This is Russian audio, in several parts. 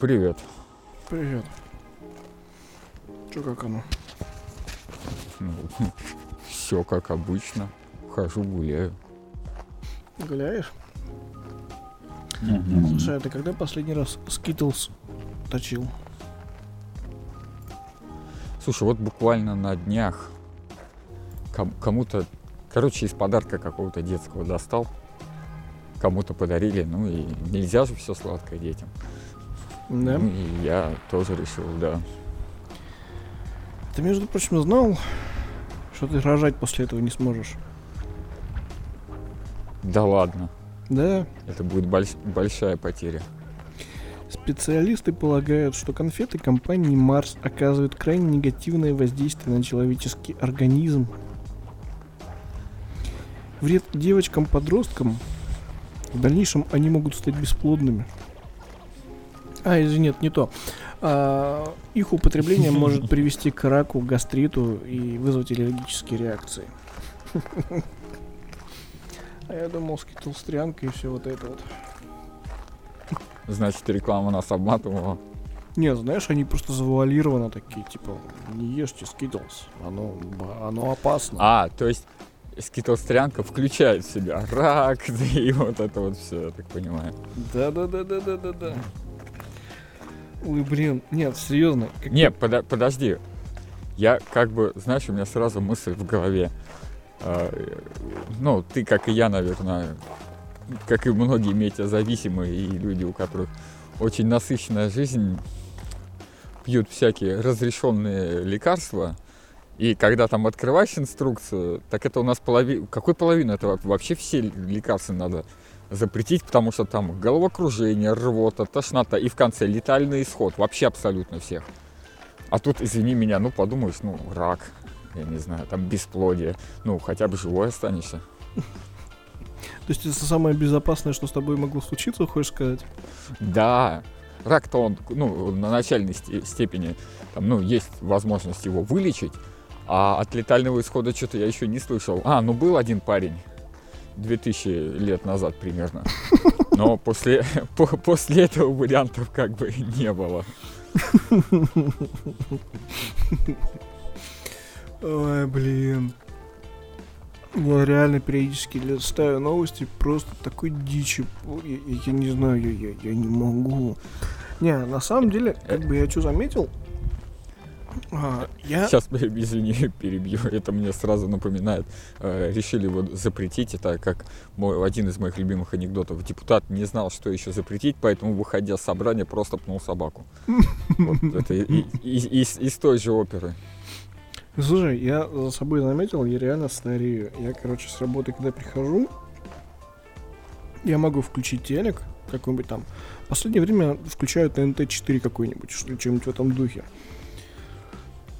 Привет. Привет. Че как оно? Ну, все как обычно. Хожу, гуляю. Гуляешь? Мгм. Слушай, а ты когда последний раз Skittles точил? Слушай, вот буквально на днях ком- кому-то, короче, из подарка какого-то детского достал, кому-то подарили, ну и нельзя же все сладкое детям. Да? И я тоже решил, да. Ты, между прочим, знал, что ты рожать после этого не сможешь? Да ладно, Да. это будет больш- большая потеря. Специалисты полагают, что конфеты компании Марс оказывают крайне негативное воздействие на человеческий организм. Вред девочкам-подросткам. В дальнейшем они могут стать бесплодными. А, извини, нет, не то. А, их употребление может привести к раку, гастриту и вызвать аллергические реакции. А я думал, скитлстрянка и все вот это вот. Значит, реклама нас обматывала. Не, знаешь, они просто завуалированы такие, типа, не ешьте скитлс, оно, оно опасно. А, то есть скитлстрянка включает в себя рак, да и вот это вот все, я так понимаю. Да-да-да-да-да-да-да. Ой, блин, нет, серьезно. как- Не, пода- подожди. Я как бы, знаешь, у меня сразу мысль в голове. А, ну, ты, как и я, наверное, как и многие метеозависимые и люди, у которых очень насыщенная жизнь, пьют всякие разрешенные лекарства. И когда там открываешь инструкцию, так это у нас половина... Какой половина этого? Вообще все лекарства надо запретить, потому что там головокружение, рвота, тошнота и в конце летальный исход. Вообще абсолютно всех. А тут, извини меня, ну подумаешь, ну рак, я не знаю, там бесплодие, ну хотя бы живой останешься. То есть это самое безопасное, что с тобой могло случиться, хочешь сказать? Да, рак-то он, ну, на начальной сте- степени, там, ну, есть возможность его вылечить, а от летального исхода что-то я еще не слышал. А, ну был один парень, 2000 лет назад примерно, но после, по- после этого вариантов как бы не было. Ой, блин. Я реально периодически листаю новости, просто такой дичи. Я- я не знаю, я, я, я не могу. Не, на самом деле, как бы я что заметил, а, я... Сейчас, извини, перебью, это мне сразу напоминает. э, решили вот запретить, это как мой, один из моих любимых анекдотов. Депутат не знал, что еще запретить, поэтому, выходя с собрания, просто пнул собаку. Вот это из, той же оперы. Слушай, я за собой заметил, я реально старею. Я, короче, с работы, когда прихожу, я могу включить телек какой-нибудь там. В последнее время включаю ТНТ-4 какой-нибудь, что чем-нибудь в этом духе.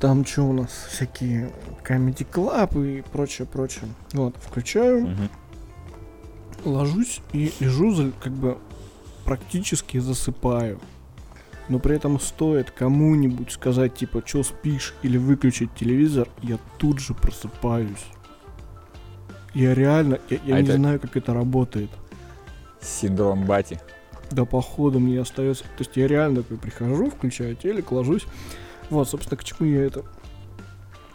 Там что у нас? Всякие Comedy Club и прочее, прочее. Вот, включаю, Мгм. ложусь и лежу, как бы практически засыпаю. Но при этом стоит кому-нибудь сказать, типа, что спишь или выключить телевизор, я тут же просыпаюсь. Я реально, я, я А не это- знаю, как это работает. Синдром Бати. Да, походу мне остается. То есть я реально такой прихожу, включаю телек, ложусь. Вот, собственно, к чему я это.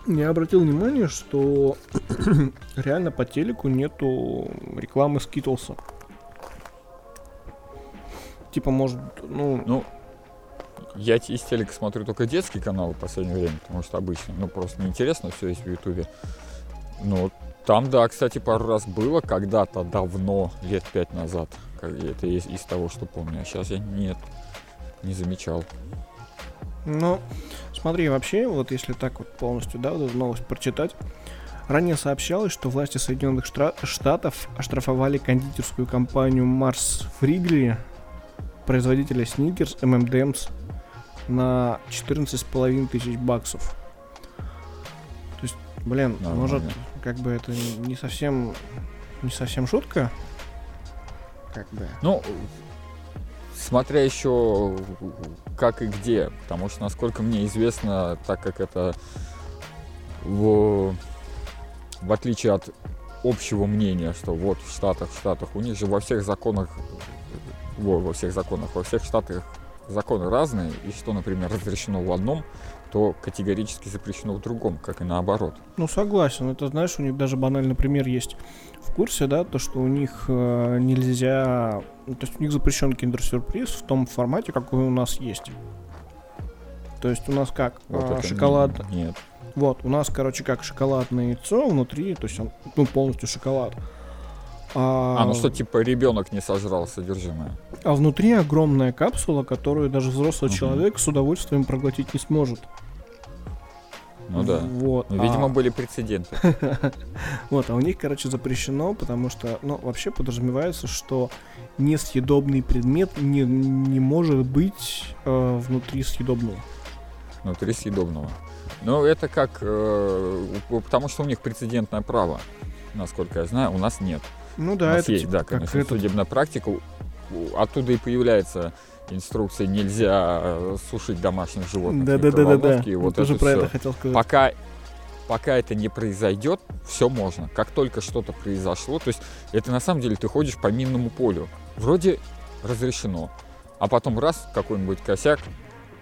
Я обратил внимание, что реально по телеку нету рекламы Скитлса. Типа, может, ну, Ну, я из телека смотрю только детский канал в последнее время, потому что обычно, ну, просто неинтересно все есть в Ютубе. Ну, там, да, кстати, пару раз было когда-то давно, лет пять назад. Как- Это из, из того, что помню. А сейчас я нет, не замечал. Ну, смотри, вообще, вот если так вот полностью, да, вот эту новость прочитать, ранее сообщалось, что власти Соединенных Штатов оштрафовали кондитерскую компанию Марс Фригли, производителя Сникерс, ММДМС, на 14,5 тысяч баксов. То есть, блин, Нормально. может, как бы это не совсем, не совсем шутка? Как бы. Ну, смотря еще как и где, потому что, насколько мне известно, так как это в, в отличие от общего мнения, что вот в Штатах, в Штатах, у них же во всех законах, во, во всех законах, во всех штатах законы разные, и что, например, разрешено в одном, то категорически запрещено в другом, как и наоборот. Ну, согласен. Это, знаешь, у них даже банальный пример есть в курсе, да, то, что у них э, нельзя... ну, То есть у них запрещен киндер-сюрприз в том формате, какой у нас есть. То есть у нас как? Вот а, шоколад... не- Нет. Вот, у нас, короче, как шоколадное яйцо внутри, то есть он, ну, полностью шоколад. А, А, ну что, типа, ребенок не сожрал содержимое. а внутри огромная капсула, которую даже взрослый Мгм. человек с удовольствием проглотить не сможет. Ну да. Вот. Ну, видимо, а- были прецеденты. Вот, а у них, короче, запрещено, потому что, ну, вообще подразумевается, что несъедобный предмет не, не может быть э, внутри съедобного. Внутри съедобного. Ну, это как... э, потому что у них прецедентное право. Насколько я знаю, у нас нет. Ну у да, нас это есть, типа да, как конечно, этот- судебная практика. У- Оттуда и появляется инструкция нельзя э, сушить домашних животных. Да, да, да, да, да. Вот тоже про всё. это хотел сказать. Пока, пока это не произойдет, все можно. Как только что-то произошло, то есть это на самом деле ты ходишь по минному полю. Вроде разрешено. А потом раз, какой-нибудь косяк,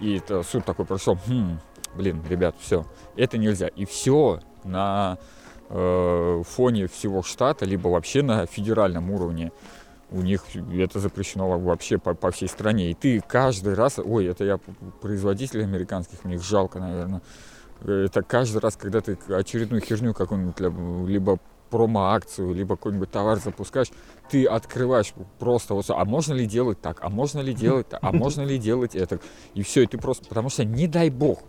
и это суд такой прошел, «Хм, блин, ребят, все, это нельзя. И все на э, фоне всего штата, либо вообще на федеральном уровне у них это запрещено во- вообще по, по всей стране. И ты каждый раз, ой, это я п- производителей американских, мне их жалко, наверное. Это каждый раз, когда ты очередную херню какую-нибудь, либо промо-акцию, либо какой-нибудь товар запускаешь, ты открываешь просто вот, а можно ли делать так, а можно ли делать так, а можно ли делать это. И все, и ты просто, потому что не дай бог,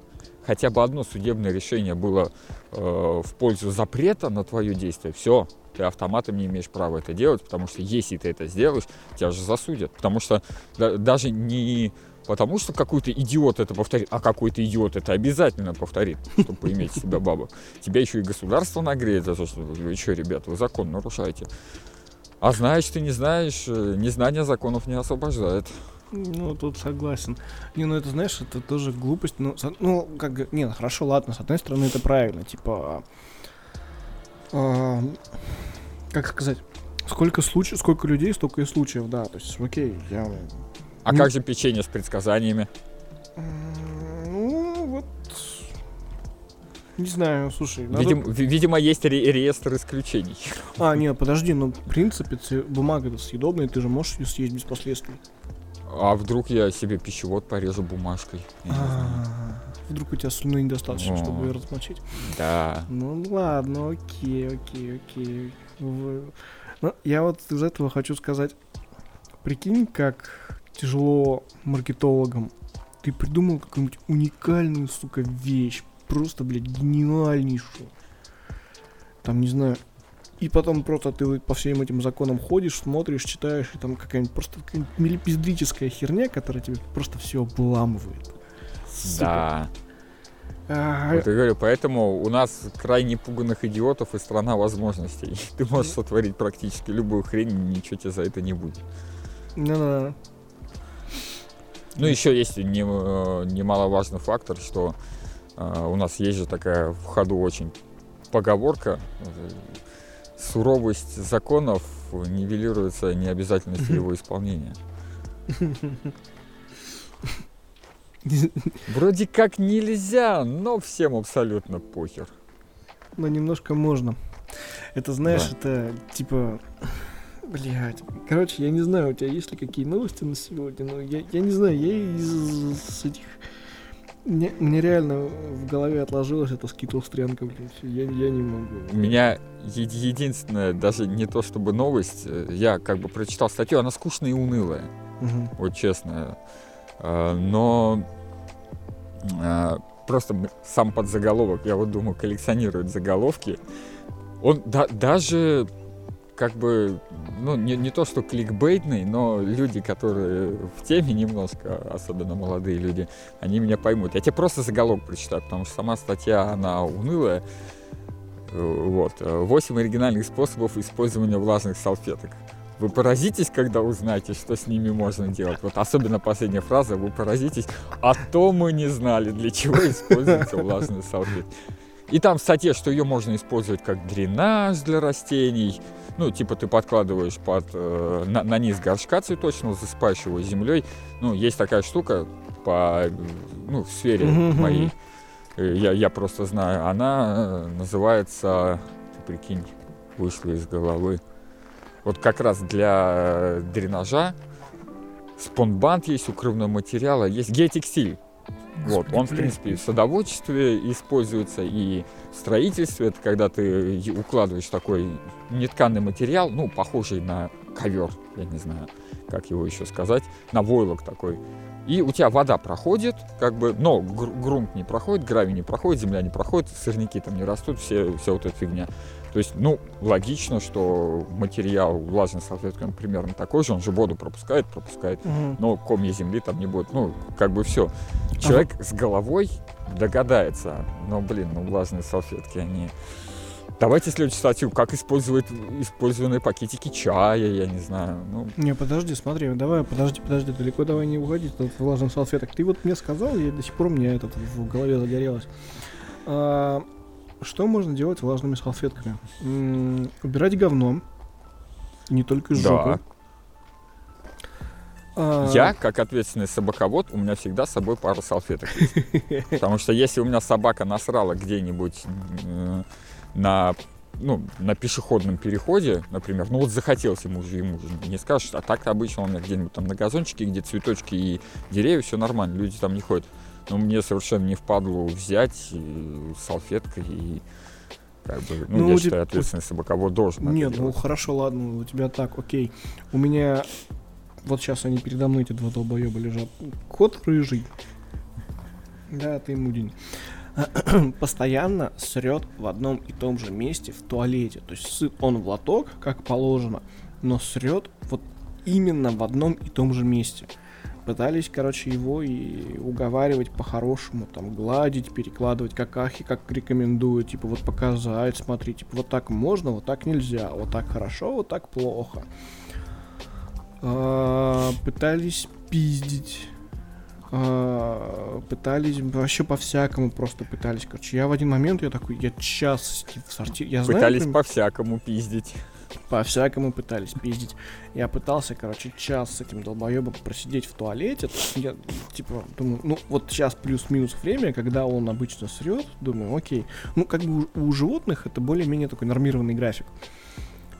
хотя бы одно судебное решение было э, в пользу запрета на твое действие, все, ты автоматом не имеешь права это делать, потому что если ты это сделаешь, тебя же засудят. Потому что да- даже не потому, что какой-то идиот это повторит, а какой-то идиот это обязательно повторит, чтобы поиметь себя бабу. Тебя еще и государство нагреет за то, что вы что, ребята, вы закон нарушаете. А знаешь, ты не знаешь, э, незнание законов не освобождает. Ну, тут согласен. Не, ну это, знаешь, это тоже глупость. Ну, ну как, не, ну, хорошо, ладно, с одной стороны это правильно, типа, а, как сказать, сколько случаев, сколько людей, столько и случаев, да, то есть, окей, я, А Ну- как же печенье с предсказаниями? ну, вот, не знаю, слушай, надо- Видим- ви- видимо, есть ре- реестр исключений. А, нет, подожди, ну, в принципе, бумага-то съедобная, ты же можешь ее съесть без последствий. А вдруг я себе пищевод порежу бумажкой? А, Вдруг у тебя слюны недостаточно, чтобы ее размочить. Да. Ну ладно, окей, окей, окей. Ну, я вот из этого хочу сказать, прикинь, как тяжело маркетологам. Ты придумал какую-нибудь уникальную, сука, вещь. Просто, блядь, гениальнейшую. Там, не знаю. И потом просто ты по всем этим законам ходишь, смотришь, читаешь, и там какая-нибудь просто какая-нибудь милипиздрическая херня, которая тебе просто все обламывает. Сука. Да. А, Вот я говорю, поэтому у нас крайне пуганных идиотов и страна возможностей. Ты можешь сотворить практически любую хрень, ничего тебе за это не будет. Ну-да. Ну, еще есть э, немаловажный фактор, что э, у нас есть же такая в ходу очень поговорка. Суровость законов нивелируется необязательностью его исполнения. Вроде как нельзя, но всем абсолютно похер. Но немножко можно. Это, знаешь, Да. это типа... Блять. Короче, я не знаю, у тебя есть ли какие новости на сегодня, но я, я не знаю, я из с этих... Мне, мне реально в голове отложилось это скитлстрянка, блин, всё, я, я не могу. У меня е- единственное, даже не то чтобы новость, э, я как бы прочитал статью, она скучная и унылая. Мгм. вот честно. А, Но а, просто сам подзаголовок, я вот думаю, коллекционирует заголовки. Он да- даже как бы, ну, не, не то что кликбейтный, но люди, которые в теме немножко, особенно молодые люди, они меня поймут. Я тебе просто заголовок прочитаю, потому что сама статья, она унылая. Э, Вот. Восемь оригинальных способов использования влажных салфеток. Вы поразитесь, когда узнаете, что с ними можно делать. Вот особенно последняя фраза, вы поразитесь, а то мы не знали, для чего используются влажные салфетки. И там в статье, что ее можно использовать как дренаж для растений, Ну, типа ты подкладываешь под, э, на, на низ горшка цветочного, засыпаешь его землей. Ну, есть такая штука по, ну, в сфере моей. Э, Я, я просто знаю. Она э, называется, ты прикинь, вышла из головы. Вот как раз для дренажа спонбанд есть, укрывной материал, а есть геотекстиль. Вот, он, в принципе, в садоводчестве используется и в строительстве. Это когда ты укладываешь такой нетканый материал, ну, похожий на ковер, я не знаю, как его еще сказать, на войлок такой. И у тебя вода проходит, как бы, но гру- грунт не проходит, гравий не проходит, земля не проходит, сорняки там не растут, все, вся вот эта фигня. То есть, ну, логично, что материал влажной салфетки, он примерно такой же, он же воду пропускает, пропускает Мгм. но комья земли там не будет. Ну, как бы все. Человек с головой догадается, но, блин, ну, влажные салфетки, они... Давайте следующую статью, как использовать использованные пакетики чая, я не знаю. Ну, Не, подожди, смотри, давай, подожди, подожди, далеко давай не уходить от влажных салфеток. Ты вот мне сказал, я до сих пор у меня этот в голове загорелось. А, что можно делать влажными салфетками? Убирать говно, не только жопу. Да. А, я, как ответственный собаковод, у меня всегда с собой пара салфеток есть. Потому что если у меня собака насрала где-нибудь на ну, на пешеходном переходе, например, ну вот захотелось ему же, ему же не скажешь, а так обычно у меня где-нибудь там на газончике, где цветочки и деревья, все нормально, люди там не ходят. Но мне совершенно не впадло взять э, салфеткой и как бы, ну, Ну, я считаю, ответственный собаковод должен Нет, ну хорошо, ладно, у тебя так, окей. У меня вот сейчас они передо мной, эти два долбоеба лежат. Кот рыжий. Да, ты мудень. Постоянно срет в одном и том же месте в туалете. То есть сыт он в лоток, как положено, но срет вот именно в одном и том же месте. Пытались, короче, его и уговаривать по-хорошему, там, гладить, перекладывать какахи, как рекомендуют, типа, вот показать, смотри, типа, вот так можно, вот так нельзя, вот так хорошо, вот так плохо. А, пытались пиздить. А, пытались вообще по-всякому просто пытались. Короче, я в один момент, я такой, я час в сортире, я Пытались по-всякому пиздить. По-всякому пытались пиздить. Я пытался, короче, час с этим долбоебом просидеть в туалете. Я, типа, думаю, ну, вот сейчас плюс-минус время, когда он обычно срет, думаю, окей. Ну, как бы у, у животных это более-менее такой нормированный график.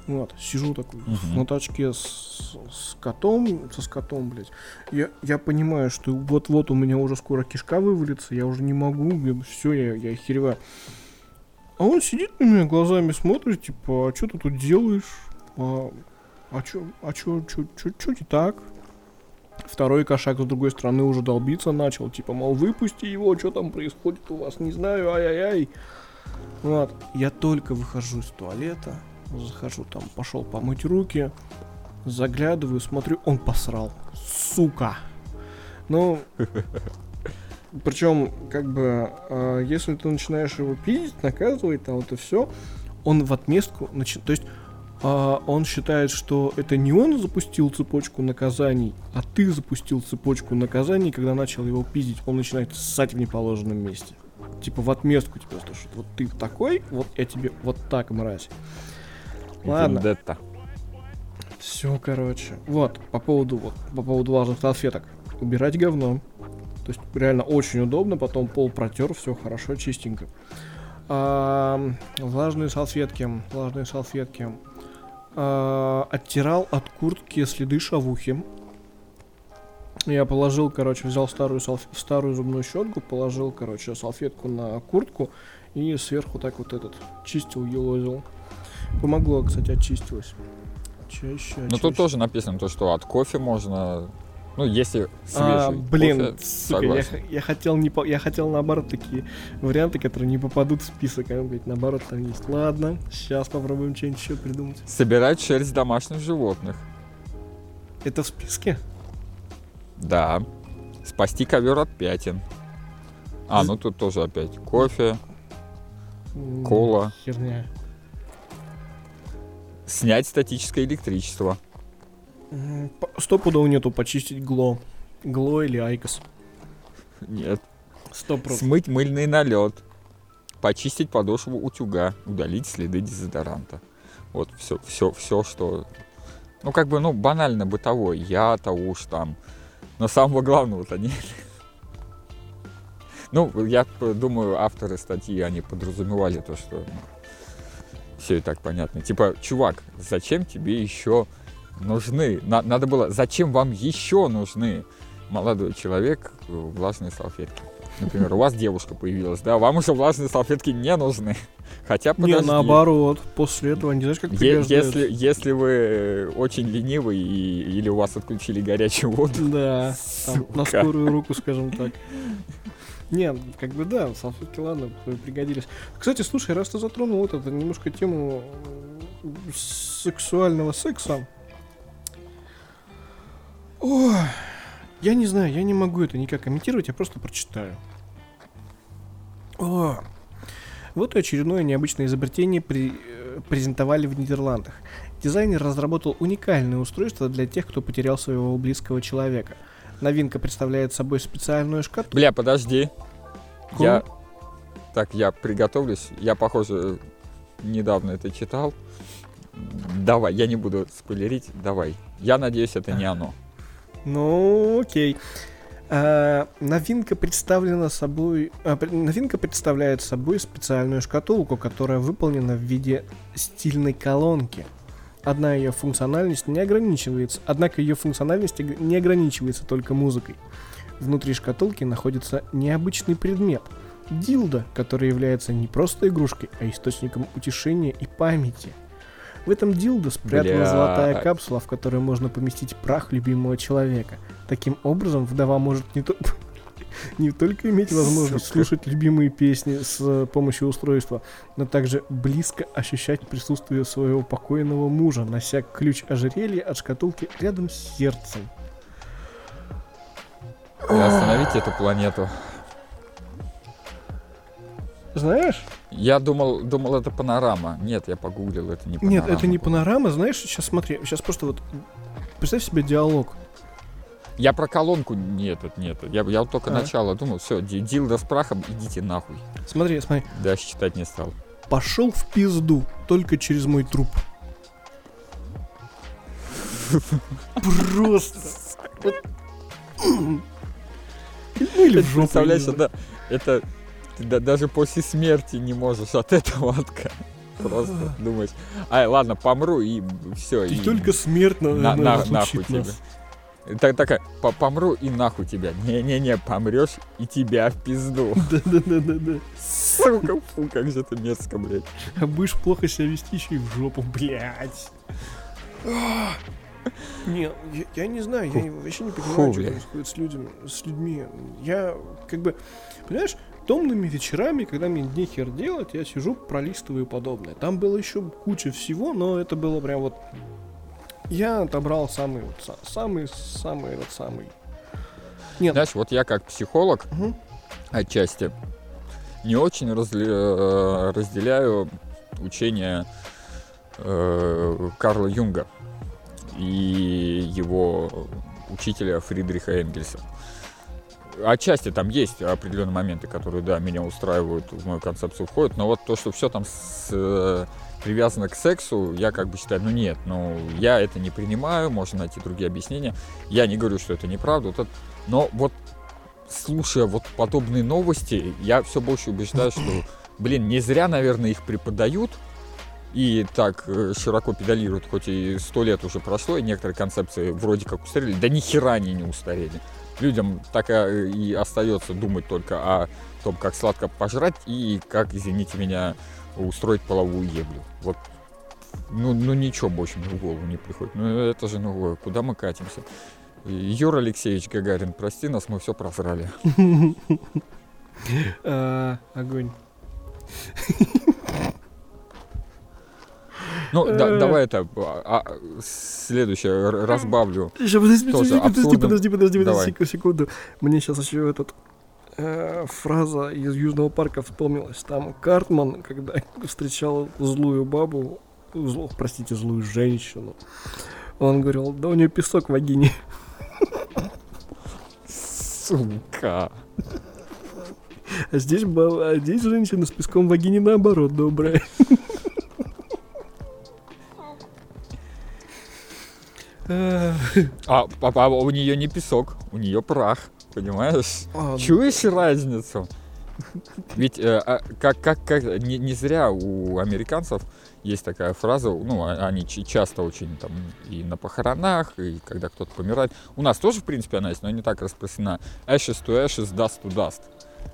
Вот, сижу такой Мгм. на тачке с, с котом, со скотом, блядь. Я, я понимаю, что вот-вот у меня уже скоро кишка вывалится, я уже не могу, все, я, я охереваю. А он сидит на меня, глазами смотрит, типа, а что ты тут делаешь? А, а чё, а чё, чё, чё, чё не так? Второй кошак с другой стороны уже долбиться начал, типа, мол, выпусти его, что там происходит у вас, не знаю, ай-яй-яй. Вот, я только выхожу из туалета, захожу там, пошел помыть руки, заглядываю, смотрю, он посрал. Сука. Ну, причем, как бы, э, если ты начинаешь его пиздить, наказывать, там вот и все, он в отместку начинает. То есть а, он считает, что это не он запустил цепочку наказаний, а ты запустил цепочку наказаний, когда начал его пиздить. Он начинает ссать в неположенном месте. Типа в отместку тебе, что вот ты такой, вот я тебе вот так, мразь. Ладно. Вендетта. Все, короче. Вот, по поводу, вот, по поводу влажных салфеток. Убирать говно. То есть реально очень удобно, потом пол протер, все хорошо, чистенько. А, влажные салфетки, влажные салфетки. А, оттирал от куртки следы шавухи. Я положил, короче, взял старую, салф- старую зубную щетку, положил, короче, салфетку на куртку и сверху так вот этот чистил, елозил. Помогло, кстати, очистилось. Чаще, Ну тут тоже написано то, что от кофе можно, ну если свежий А, блин, кофе, сука, я, согласен. я хотел не по- я хотел наоборот такие варианты, которые не попадут в список, а блядь, наоборот там есть. Ладно, сейчас попробуем что-нибудь еще придумать. Собирать шерсть домашних животных. Это в списке? Да. Спасти ковер от пятен. А, ну тут тоже опять кофе, кола, Херня. снять статическое электричество. М, по- Стопудово нету почистить гло. Гло или айкос. Нет. Сто процентов. Смыть мыльный налет. Почистить подошву утюга. Удалить следы дезодоранта. Вот все, все, все, что... Ну, как бы, ну, банально бытовой. Я-то уж там. Но самого главного-то нет. Ну, я думаю, авторы статьи, они подразумевали то, что ну, все и так понятно. Типа, чувак, зачем тебе еще нужны? На, надо было, зачем вам еще нужны молодой человек влажные салфетки? Например, у вас девушка появилась, да, вам уже влажные салфетки не нужны. Хотя, подожди. Не, наоборот, после этого, не знаешь, как Е- если, если вы очень ленивый и, или у вас отключили горячую воду. Да, там, на скорую руку, скажем так. Не, как бы да, салфетки, ладно, пригодились. Кстати, слушай, раз ты затронул вот эту немножко тему сексуального секса. О, я не знаю, я не могу это никак комментировать, я просто прочитаю. О, вот и очередное необычное изобретение при, э, презентовали в Нидерландах. Дизайнер разработал уникальное устройство для тех, кто потерял своего близкого человека – Новинка представляет собой специальную шкатулку. Бля, подожди. Ку? Я... Так, я приготовлюсь. Я, похоже, недавно это читал. Давай, я не буду спойлерить. Давай. Я надеюсь, это не оно. Ну, окей. А, новинка представлена собой. А, новинка представляет собой специальную шкатулку, которая выполнена в виде стильной колонки. Одна ее функциональность не ограничивается, однако ее функциональность не ограничивается только музыкой. Внутри шкатулки находится необычный предмет – дилда, который является не просто игрушкой, а источником утешения и памяти. В этом дилдо спрятана Бля... золотая капсула, в которую можно поместить прах любимого человека. Таким образом, вдова может не только не только иметь возможность слушать любимые песни с э, помощью устройства, но также близко ощущать присутствие своего покойного мужа, нося ключ ожерелья от шкатулки рядом с сердцем. Остановите эту планету. Знаешь? Я думал, думал, это панорама. Нет, я погуглил, это не панорама. Нет, это не панорама, знаешь, сейчас смотри, сейчас просто вот представь себе диалог. Я про колонку нет, нет. Я, я вот только а. начало думал, все, дилда с прахом, идите нахуй. Смотри, смотри. Да, считать не стал. Пошел в пизду, только через мой труп. Просто. Или в жопу. Представляешь, да, это ты даже после смерти не можешь от этого отказаться. Просто думаешь, ай, ладно, помру и все. И, только смерть на, на, на, нахуй тебе. Так, такая, помру и нахуй тебя. Не-не-не, помрешь и тебя в пизду. Да-да-да-да-да. Сука, фу, как же это мерзко, блядь. А будешь плохо себя вести еще и в жопу, блядь. Не, я, я не знаю, я вообще не понимаю, Фу, что происходит с людьми, с людьми. Я как бы, понимаешь, томными вечерами, когда мне нехер делать, я сижу, пролистываю подобное. Там было еще куча всего, но это было прям вот я отобрал самый вот самый самый вот самый. Нет. Знаешь, вот я как психолог угу. отчасти не очень разли, э, разделяю учение э, Карла Юнга и его учителя Фридриха Энгельса. Отчасти там есть определенные моменты, которые, да, меня устраивают, в мою концепцию входят, но вот то, что все там с э, привязано к сексу, я как бы считаю, ну нет, ну я это не принимаю, можно найти другие объяснения. Я не говорю, что это неправда, вот это, но вот слушая вот подобные новости, я все больше убеждаюсь, что, блин, не зря, наверное, их преподают, и так э, широко педалируют, хоть и сто лет уже прошло, и некоторые концепции вроде как устарели, да ни хера они не устарели. Людям так и остается думать только о том, как сладко пожрать и как, извините меня, устроить половую еблю. Вот ну, ну ничего больше мне в голову не приходит. Ну это же, ну куда мы катимся? Юра Алексеевич Гагарин, прости нас, мы все просрали. А, огонь. Ну, да, давай это а, следующее разбавлю. Еще подожди, подожди, подожди, подожди, подожди, подожди, секунду. Мне сейчас еще этот э, фраза из Южного парка вспомнилась. Там Картман, когда встречал злую бабу, зло, простите, злую женщину, он говорил, да у нее песок в вагине. Сука. А здесь, а здесь женщина с песком в вагине наоборот добрая. А, а- а у нее не песок, у нее прах, понимаешь? а, Чуешь разницу? Ведь э, а, как, как, как не, не зря у американцев есть такая фраза, ну, а- они часто очень там и на похоронах, и когда кто-то помирает. У нас тоже, в принципе, она есть, но не так распространена. Ashes to ashes, dust to dust.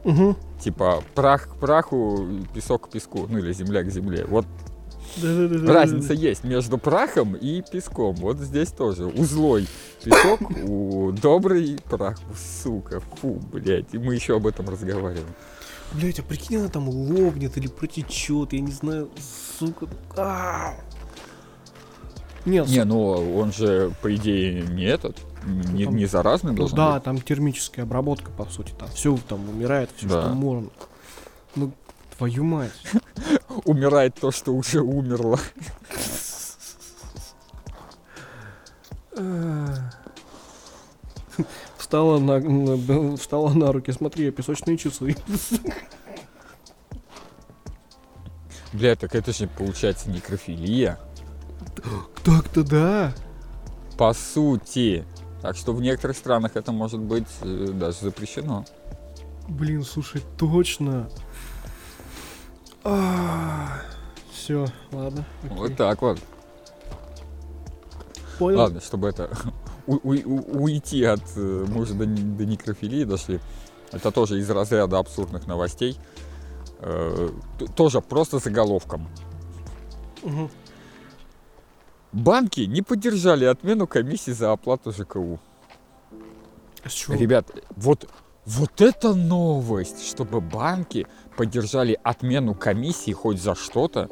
мгм. Типа прах к праху, песок к песку, ну или земля к земле. Вот. Разница есть между прахом и песком. Вот здесь тоже. У злой песок, у добрый прах. Сука, фу, блядь. И мы еще об этом разговариваем. Блять, а прикинь, она там лопнет или протечет, я не знаю, сука. А. Нет, Не, ну он же, по идее, не этот, не, Там- не заразный ну должен да, быть. там термическая обработка, по сути, там все там умирает, все, Да. что можно. Ну, твою мать. Умирает то, что уже умерло. Встала на, на- встала на руки, смотри, я песочные часы. Бля, так это же получается некрофилия. Так-то да. По сути. Так что в некоторых странах это может быть э, даже запрещено. Блин, слушай, точно. Все, ладно. окей. Вот так вот. Понял. Ладно, чтобы это у- у- у- уйти от э, мы уже до, до некрофилии дошли. Это тоже из разряда абсурдных новостей. Э, тоже просто заголовком. Мгм. Банки не поддержали отмену комиссии за оплату ЖКУ. А? Ребят, вот, вот это новость, чтобы банки поддержали отмену комиссии хоть за что-то.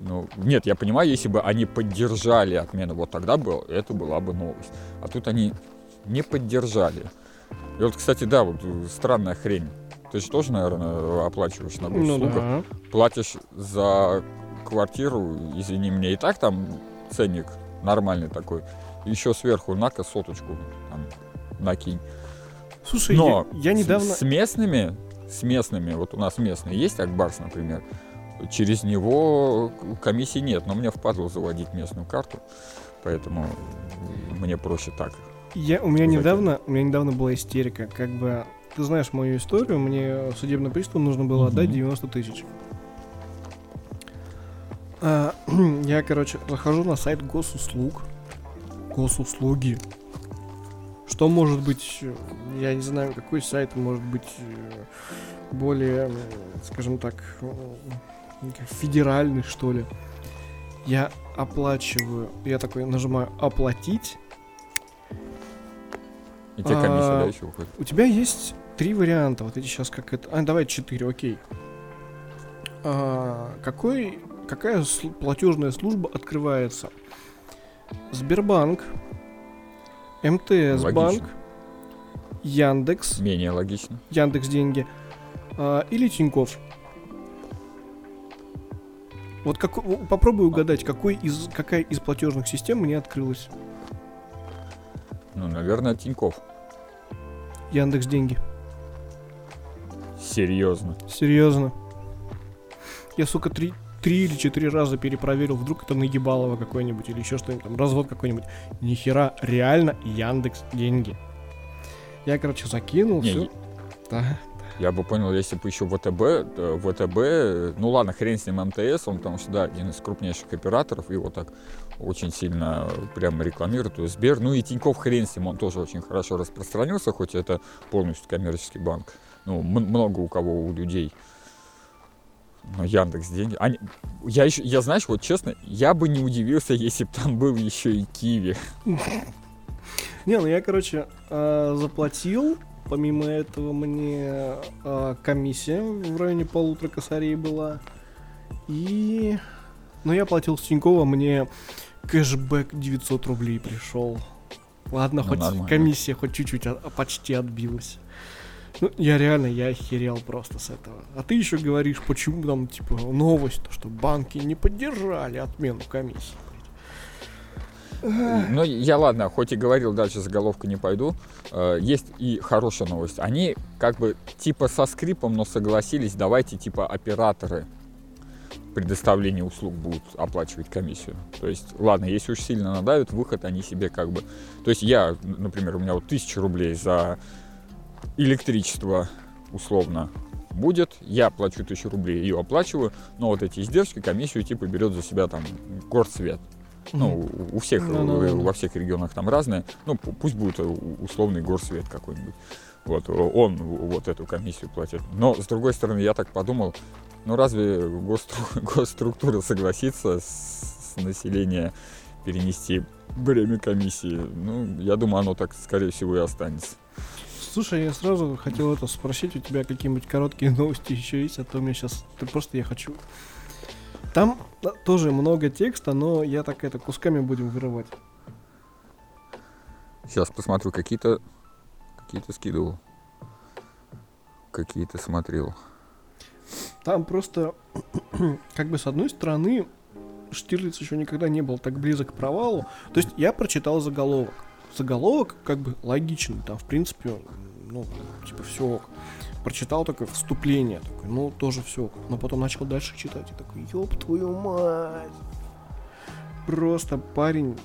Ну, нет, я понимаю, если бы они поддержали отмену, вот тогда бы это была бы новость. А тут они не поддержали. И вот, кстати, да, вот э, странная хрень. Ты же тоже, наверное, оплачиваешь на Ну госуслугах. да. Платишь за квартиру, извини меня, и так там ценник нормальный такой. Еще сверху на-ка соточку там, накинь. Слушай, Но я, я с- недавно... С, местными, с местными, вот у нас местный есть Акбарс, например, через него комиссии нет, но мне впадло заводить местную карту, поэтому мне проще так. Я, у меня недавно, у меня недавно была истерика, как бы, ты знаешь мою историю, мне судебный пристав нужно было отдать 90 тысяч. А, я, короче, захожу на сайт госуслуг, госуслуги. Что может быть, э, я не знаю, какой сайт может быть э, более, скажем так, м, федеральный, что ли. Я оплачиваю, я такой нажимаю оплатить, И тебе комиссия, А, да, еще уходит. у тебя есть три варианта. Вот эти сейчас как это. А, давай четыре, окей. А, какой, какая платежная служба открывается? Сбербанк, МТС Логично. банк, Яндекс, Менее логично. Яндекс деньги а, или Тиньков. Вот какой, в- попробуй угадать, какой из, какая из платежных систем мне открылась. Ну, наверное, Тиньков. Яндекс деньги. Серьезно. Серьезно. Я, сука, три, три или четыре раза перепроверил, вдруг это наебалово какой-нибудь или еще что-нибудь, там, развод какой-нибудь. Нихера, реально Яндекс деньги. Я, короче, закинул Не, все. Да. Я бы понял, если бы еще ВТБ, э, ВТБ, э, ну ладно, хрен с ним МТС, он потому что, да, один из крупнейших операторов, его так очень сильно э, прямо рекламируют, то есть Сбер, ну и Тиньков хрен с ним, он тоже очень хорошо распространился, хоть это полностью коммерческий банк, ну, много у кого у людей. Но Яндекс деньги. Они, я еще, я знаешь, вот честно, я бы не удивился, если бы там был еще и Киви. Не, ну я, короче, э, заплатил. Помимо этого мне э, комиссия в районе полутора косарей была. И... Ну, я платил с Тинькова, мне кэшбэк 900 рублей пришел. Ладно, Ну, хоть нормально. комиссия хоть чуть-чуть а- почти отбилась. Ну, я реально, я охерел просто с этого. А ты еще говоришь, почему там, типа, новость, то, что банки не поддержали отмену комиссии. Ну, я ладно, хоть и говорил, дальше заголовка не пойду. Э, Есть и хорошая новость. Они как бы типа со скрипом, но согласились, давайте типа операторы предоставления услуг будут оплачивать комиссию. То есть, ладно, если уж сильно надавят, выход они себе как бы... То есть я, например, у меня вот тысяча рублей за электричество условно будет, я плачу тысячу рублей, ее оплачиваю, но вот эти издержки комиссию типа берет за себя там горцвет. Ну, у всех, Ну, ну, ну. во всех регионах там разное. Ну, пу- пусть будет э, условный горсвет какой-нибудь. Вот, он вот эту комиссию платит. Но, с другой стороны, я так подумал, ну разве гостру- госструктура согласится с, с населения перенести бремя комиссии? Ну, я думаю, оно так, скорее всего, и останется. Слушай, я сразу хотел это спросить, у тебя какие-нибудь короткие новости еще есть, а то мне сейчас... Ты просто я хочу... Там тоже много текста, но я так это кусками будем вырывать. Сейчас посмотрю, какие-то какие-то скидывал. Какие-то смотрел. Там просто, как бы с одной стороны, Штирлиц еще никогда не был так близок к провалу. То есть я прочитал заголовок. Заголовок как бы логичный, там в принципе, ну, типа все ок. Прочитал такое вступление, такой, ну, тоже все ок. Но потом начал дальше читать и такой, ёб твою мать. Просто парень...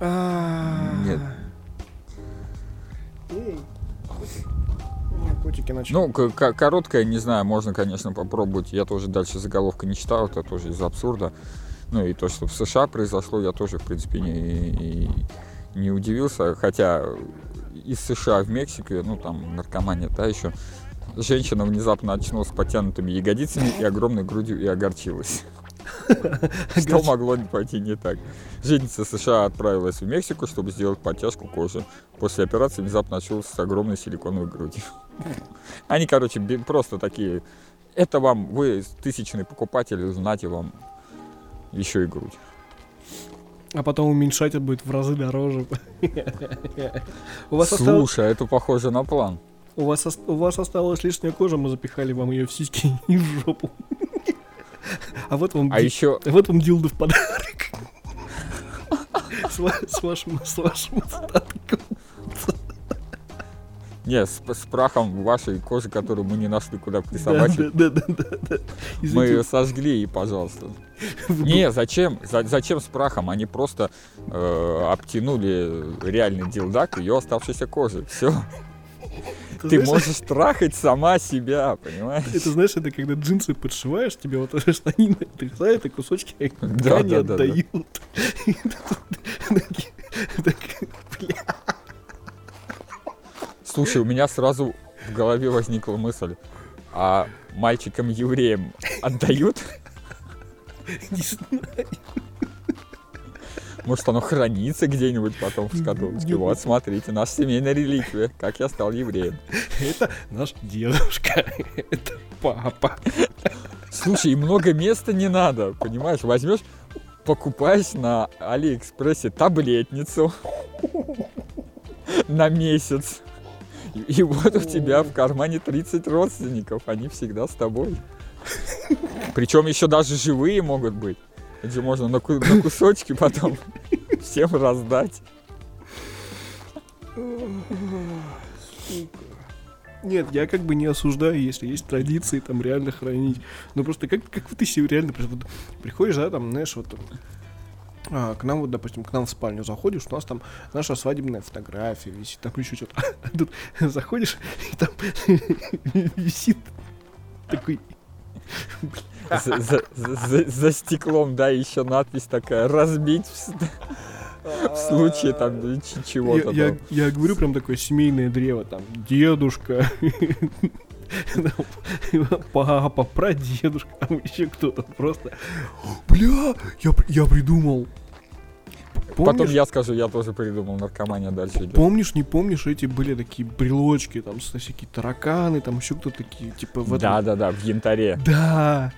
Нет. Эй, котики начали. Ну, к- к- короткое, не знаю, можно, конечно, попробовать. Я тоже дальше заголовка не читал, это тоже из абсурда. Ну и то, что в США произошло, я тоже, в принципе, не, не удивился. Хотя из США в Мексике, ну там наркомания, та еще, женщина внезапно очнулась с потянутыми ягодицами и огромной грудью и огорчилась. Что могло пойти не так? Жительница США отправилась в Мексику, чтобы сделать подтяжку кожи. После операции внезапно очнулась с огромной силиконовой грудью. Они, короче, просто такие... Это вам, вы тысячный покупатель, знаете вам еще и грудь. А потом уменьшать это будет в разы дороже. У вас, Слушай, а это похоже на план. у, вас, у вас осталась лишняя кожа, мы запихали вам ее в сиськи и в жопу. А вот вам, А ди- еще а вот вам дилда в подарок. С вашим, с вашим остатком. Не, с, с прахом вашей кожи, которую мы не нашли куда Да, присобачить. да, да, да, да, да. Мы ее сожгли, и пожалуйста. Не, зачем? За- зачем с прахом? Они просто э, обтянули реальный дилдак ее оставшейся кожей. Все. Ты Ты знаешь, можешь трахать сама себя, понимаешь? Это знаешь, это когда джинсы подшиваешь, тебе вот штанины отрезают, и кусочки Да, да, да, да. отдают. И такие, так, бля. Слушай, у меня сразу в голове возникла мысль, а мальчикам-евреям отдают? Не знаю. Может, оно хранится где-нибудь потом в шкатулочке? Не- Вот, смотрите, наша семейная реликвия, как я стал евреем. Это наш дедушка, это папа. Слушай, и много места не надо, понимаешь? Возьмешь, покупаешь на Алиэкспрессе таблетницу на месяц. И, и вот у тебя в кармане 30 родственников, они всегда с тобой. Причем еще даже живые могут быть. Где можно на, ку- на кусочки потом всем раздать. Нет, я как бы не осуждаю, если есть традиции там реально хранить. Но просто как, как ты себе реально приходишь, да, там, знаешь, вот к нам вот, допустим, к нам в спальню заходишь, у нас там наша свадебная фотография висит, там еще что-то. А Тут заходишь, и там висит такой. За, за- за- за стеклом, да, еще надпись такая, разбить в, случае там Я, чего-то я, я говорю прям такое семейное древо, там, дедушка, папа, прадедушка, там еще кто-то просто. Бля, я, я придумал. Потом Помнишь, я скажу, я тоже придумал, наркомания дальше идет. помнишь, не помнишь, эти были такие брелочки, там, всякие тараканы, там еще кто-то такие, типа в этом. Да-да-да, в янтаре. Да.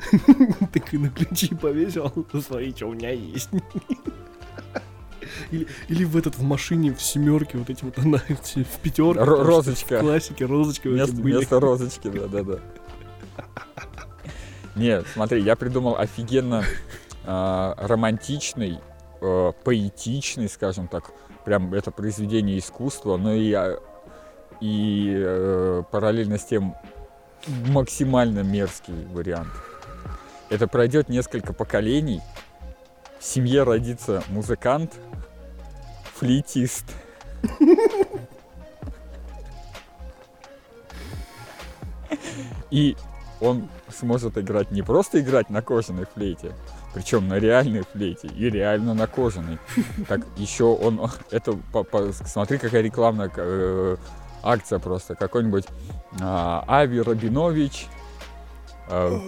Так и на ключи повесил. Смотри, что у меня есть. Или, или в этот в машине в семерке вот эти вот на, в пятерке. Ро- розочка. Классики, розочки вот эти Вместо, были. вместо розочки, да-да-да. Нет, смотри, я придумал офигенно а, романтичный, э, поэтичный, скажем так, прям это произведение искусства, но и, а, и э, параллельно с тем максимально мерзкий вариант. Это пройдет несколько поколений, в семье родится музыкант, флейтист. И он сможет играть не просто играть на кожаной флейте, причем на реальной флейте и реально на кожаной. Так еще он, это, по, по, смотри, какая рекламная э, акция просто, какой-нибудь э, Ави Рабинович э,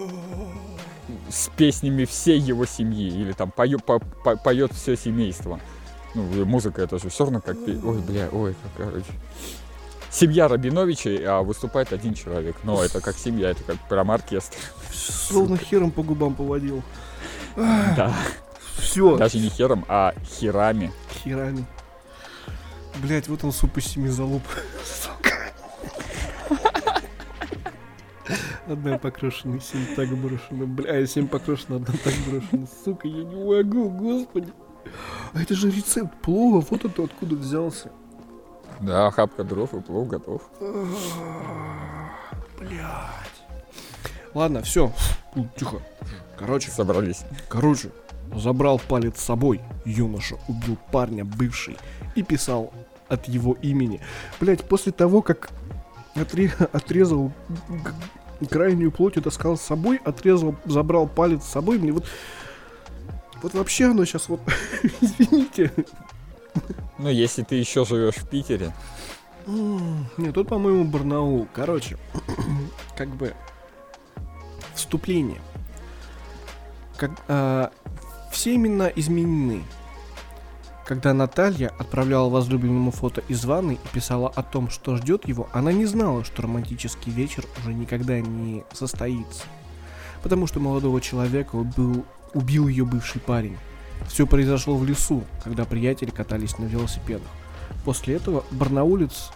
с песнями всей его семьи или там поет, по, по, поет все семейство. Ну, музыка это же все равно как... Ой, бля, ой, как, короче семья Рабиновичей, а выступает один человек. Но это как семья, это как прям оркестр. Словно хером по губам поводил. Да. Все. Даже не хером, а херами. Херами. Блять, вот он суп из семи залуп. Одна покрошена, семь так брошена. Бля, семь покрошена, одна так брошена. Сука, я не могу, господи. А это же рецепт плова, вот это откуда взялся. Да, хапка дров и плов готов. Блять. Ладно, все. Тихо. Короче. Собрались. Короче, забрал палец с собой. Юноша убил парня бывший и писал от его имени. Блять, после того, как отре- отрезал крайнюю плоть и таскал с собой, отрезал, забрал палец с собой, мне вот... Вот вообще оно сейчас вот... Извините. Ну, если ты еще живешь в Питере. Нет, тут, по-моему, Барнаул. Короче, как бы вступление. Как, а, все имена изменены. Когда Наталья отправляла возлюбленному фото из ванны и писала о том, что ждет его, она не знала, что романтический вечер уже никогда не состоится. Потому что молодого человека убил, убил ее бывший парень. Все произошло в лесу, когда приятели катались на велосипедах. После этого барнаулец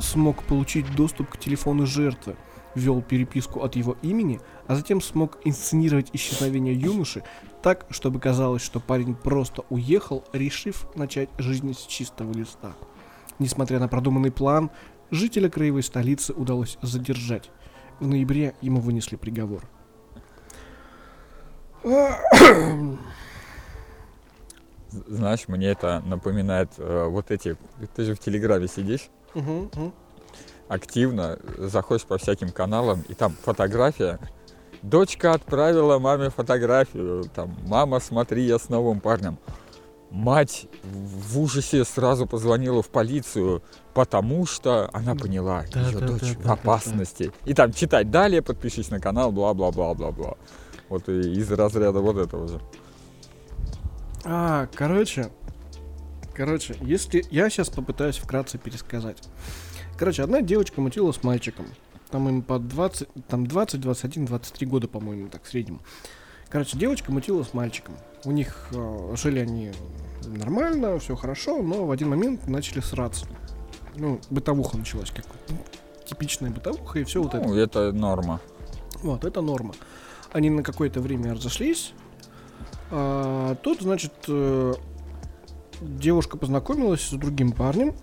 смог получить доступ к телефону жертвы, ввел переписку от его имени, а затем смог инсценировать исчезновение юноши так, чтобы казалось, что парень просто уехал, решив начать жизнь с чистого листа. Несмотря на продуманный план, жителя краевой столицы удалось задержать. В ноябре ему вынесли приговор. Знаешь, мне это напоминает э, вот эти... Ты же в Телеграме сидишь, Угу, угу. активно заходишь по всяким каналам, и там фотография. Дочка отправила маме фотографию. Там, мама, смотри, я с новым парнем. Мать в ужасе сразу позвонила в полицию, потому что она поняла, Да, ее да, дочь да, в да, да, опасности. И там читать далее, подпишись на канал, бла-бла-бла-бла-бла. Вот из разряда вот этого же. А, короче, короче, если я сейчас попытаюсь вкратце пересказать. Короче, одна девочка мутила с мальчиком. Там им по 20, там 20, 21, 23 года, по-моему, так в среднем. Короче, девочка мутила с мальчиком. У них э, жили они нормально, все хорошо, но в один момент начали сраться. Ну, бытовуха началась, как ну, типичная бытовуха и все вот это. Ну, это норма. Вот, это норма. Они на какое-то время разошлись. А, тут, значит, э, девушка познакомилась с другим парнем.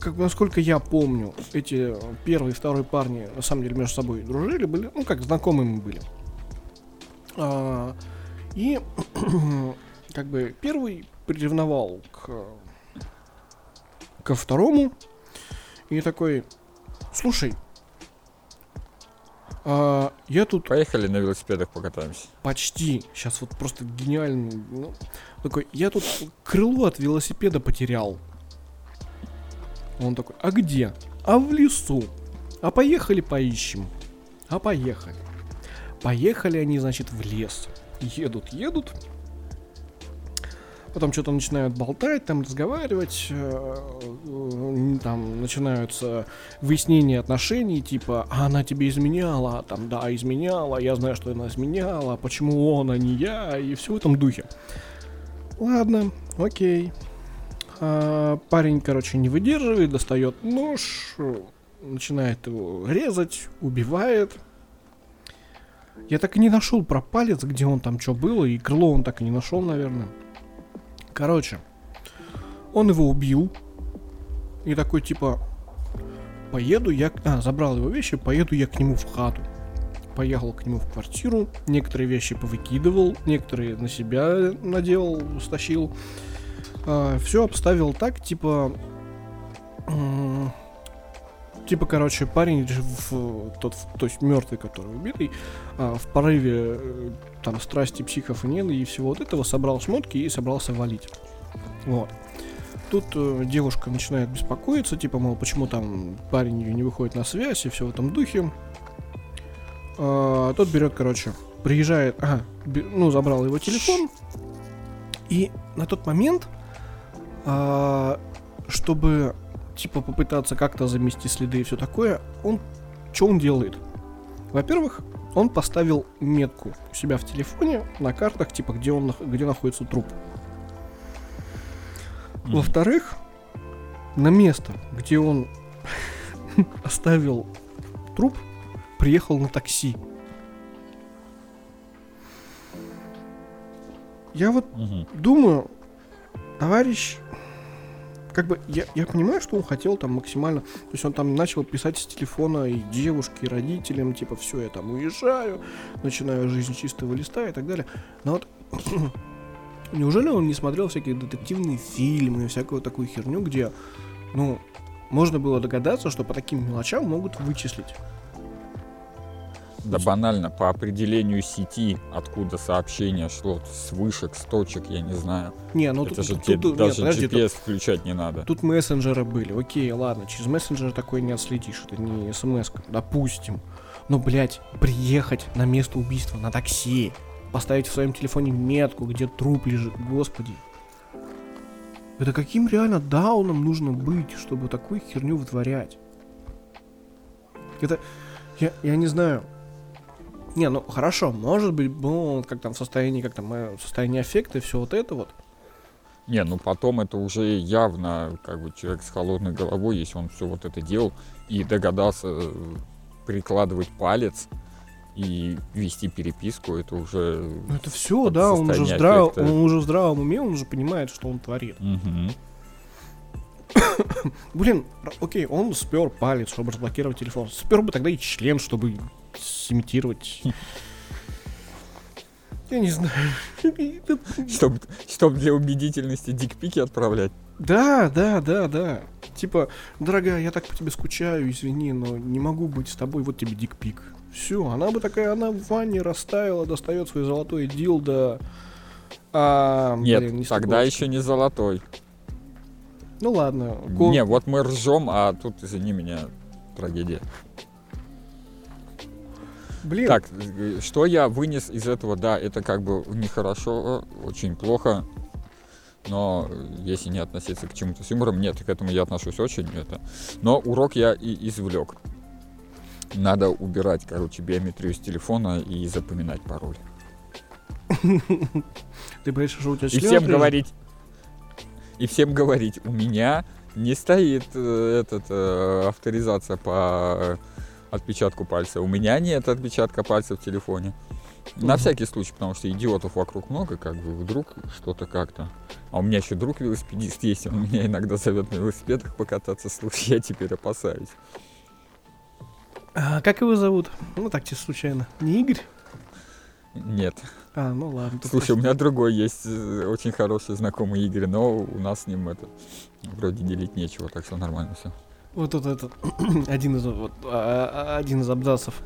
Как, насколько я помню, эти первый и второй парни на самом деле между собой дружили, были, ну, как знакомыми были. А, и как бы первый приревновал к ко второму и такой, слушай, а, я тут Поехали на велосипедах покатаемся. Почти. Сейчас вот просто гениальный. ну, такой, я тут крыло от велосипеда потерял. Он такой, а где? А в лесу. А поехали поищем. А поехали. Поехали они, значит, в лес. Едут, едут. Потом что-то начинают болтать, там разговаривать, э, э, там начинаются выяснения отношений, типа, а она тебе изменяла, там, да, изменяла, я знаю, что она изменяла, почему он, а не я, и все в этом духе. Ладно, окей. А, парень, короче, не выдерживает, достает нож, начинает его резать, убивает. Я так и не нашел про палец, где он там что было, и крыло он так и не нашел, наверное. Короче, он его убил. И такой типа, поеду я... А, забрал его вещи, поеду я к нему в хату. Поехал к нему в квартиру, некоторые вещи повыкидывал, некоторые на себя надел, стащил. А, все обставил так, типа... Типа, короче, парень в, тот, то есть мертвый, который убитый, а, в порыве э, там страсти, психов и всего вот этого собрал шмотки и собрался валить. Вот. Тут э, девушка начинает беспокоиться, типа, мол, почему там парень не выходит на связь и все в этом духе. А, тот берет, короче, приезжает, ага, бе- ну, забрал его телефон. И на тот момент, а, чтобы, типа, попытаться как-то замести следы и все такое, он, что он делает? Во-первых, он поставил метку у себя в телефоне на картах, типа, где, он, где находится труп. Во-вторых, на место, где он оставил труп, приехал на такси. Я вот Мгм. думаю, товарищ, как бы я, я понимаю, что он хотел там максимально, то есть он там начал писать с телефона и девушке, и родителям, типа, все, я там уезжаю, начинаю жизнь чистого листа и так далее. Но вот неужели он не смотрел всякие детективные фильмы и всякую такую херню, где, ну, можно было догадаться, что по таким мелочам могут вычислить. Да банально, по определению сети, откуда сообщение шло, с вышек, с точек, я не знаю. Не, ну Это тут, же тут- тебе тут- нет, даже подожди, тут- GPS включать не надо. Тут мессенджеры были. Окей, ладно, через мессенджер такой не отследишь. Это не смс допустим. Но, блядь, приехать на место убийства на такси, поставить в своем телефоне метку, где труп лежит, господи. Это каким реально дауном нужно быть, чтобы такую херню вытворять? Это... Я, я не знаю. Не, ну хорошо, может быть, был он как там в состоянии, как там, э, в состоянии аффекта и все вот это вот. Не, ну потом это уже явно, как бы человек с холодной головой, если он все вот это делал и догадался э, прикладывать палец и вести переписку, это уже... Ну это все, да, он уже, здрав... он уже в здравом уме, он уже понимает, что он творит. Мгм. Блин, окей, он спер палец, чтобы разблокировать телефон. Спер бы тогда и член, чтобы симитировать. Я не знаю. Это- Чтоб, для убедительности дикпики отправлять. Да, да, да, да. Типа, дорогая, я так по тебе скучаю, извини, но не могу быть с тобой, вот тебе дикпик. Все, она бы такая, она в ванне растаяла, достает свой золотой дилдо. А, Нет, блин, не тогда еще не золотой. Ну ладно. ко- Не, вот мы ржем, а тут, извини меня, трагедия. Блин, Так, что я вынес из этого? Да, это как бы нехорошо, очень плохо. Но если не относиться к чему-то с юмором, нет, к этому я отношусь очень. Это. Но урок я и извлек. Надо убирать, короче, биометрию с телефона и запоминать пароль. ты боишься, что у тебя И всем говорить, и всем говорить, у меня не стоит э, этот э, авторизация по отпечатку пальца. У меня нет отпечатка пальца в телефоне. На всякий случай, потому что идиотов вокруг много, как бы вдруг что-то как-то. А у меня еще друг велосипедист есть, он меня иногда зовет на велосипедах покататься. Слушай, я теперь опасаюсь. А, как его зовут? Ну так, чисто случайно. Не Игорь? Нет. А, ну ладно. Слушай, у меня другой есть э, очень хороший знакомый Игорь, но у нас с ним это вроде делить нечего, так что нормально все. Вот тут этот один из вот, а, а, один из абзацев.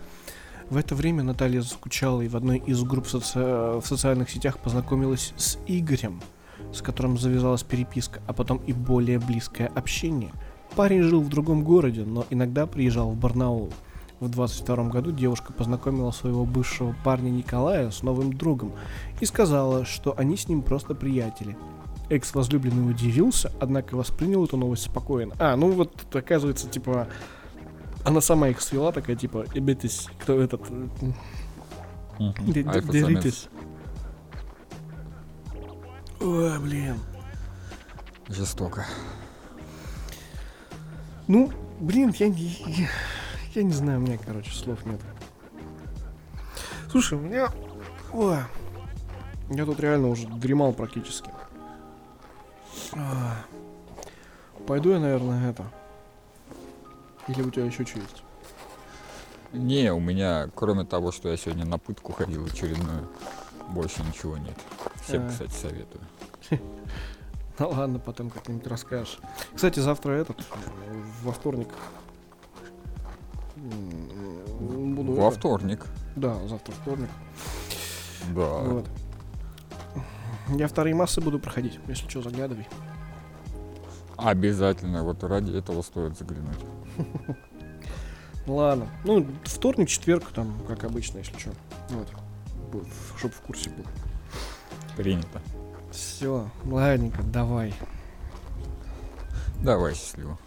В это время Наталья заскучала и в одной из групп соци- в социальных сетях познакомилась с Игорем, с которым завязалась переписка, а потом и более близкое общение. Парень жил в другом городе, но иногда приезжал в Барнаул. В 22 году девушка познакомила своего бывшего парня Николая с новым другом и сказала, что они с ним просто приятели. Экс-возлюбленный удивился, однако воспринял эту новость спокойно. А, ну вот, оказывается, типа, она сама их свела, такая, типа, ребятись, кто этот, деритесь. Ой, блин. Жестоко. Ну, блин, я, не- я, я не знаю, у меня, короче, слов нет. Слушай, у меня... Ой, я тут реально уже дремал практически. Пойду я, наверное, это... Или у тебя еще что есть? Не, у меня, кроме того, что я сегодня на пытку ходил очередную, больше ничего нет. Всем, А. кстати, советую. Ну ладно, потом как-нибудь расскажешь. Кстати, завтра этот, во вторник. Буду Во это- вторник. Да, завтра вторник. Да. Вот. Я вторые массы буду проходить, если что, заглядывай. Обязательно. Вот ради этого стоит заглянуть. Ладно. Ну, вторник, четверг, там, как обычно, если что. Вот. Чтоб в курсе был. Принято. Все, ладненько, давай. Давай, счастливо.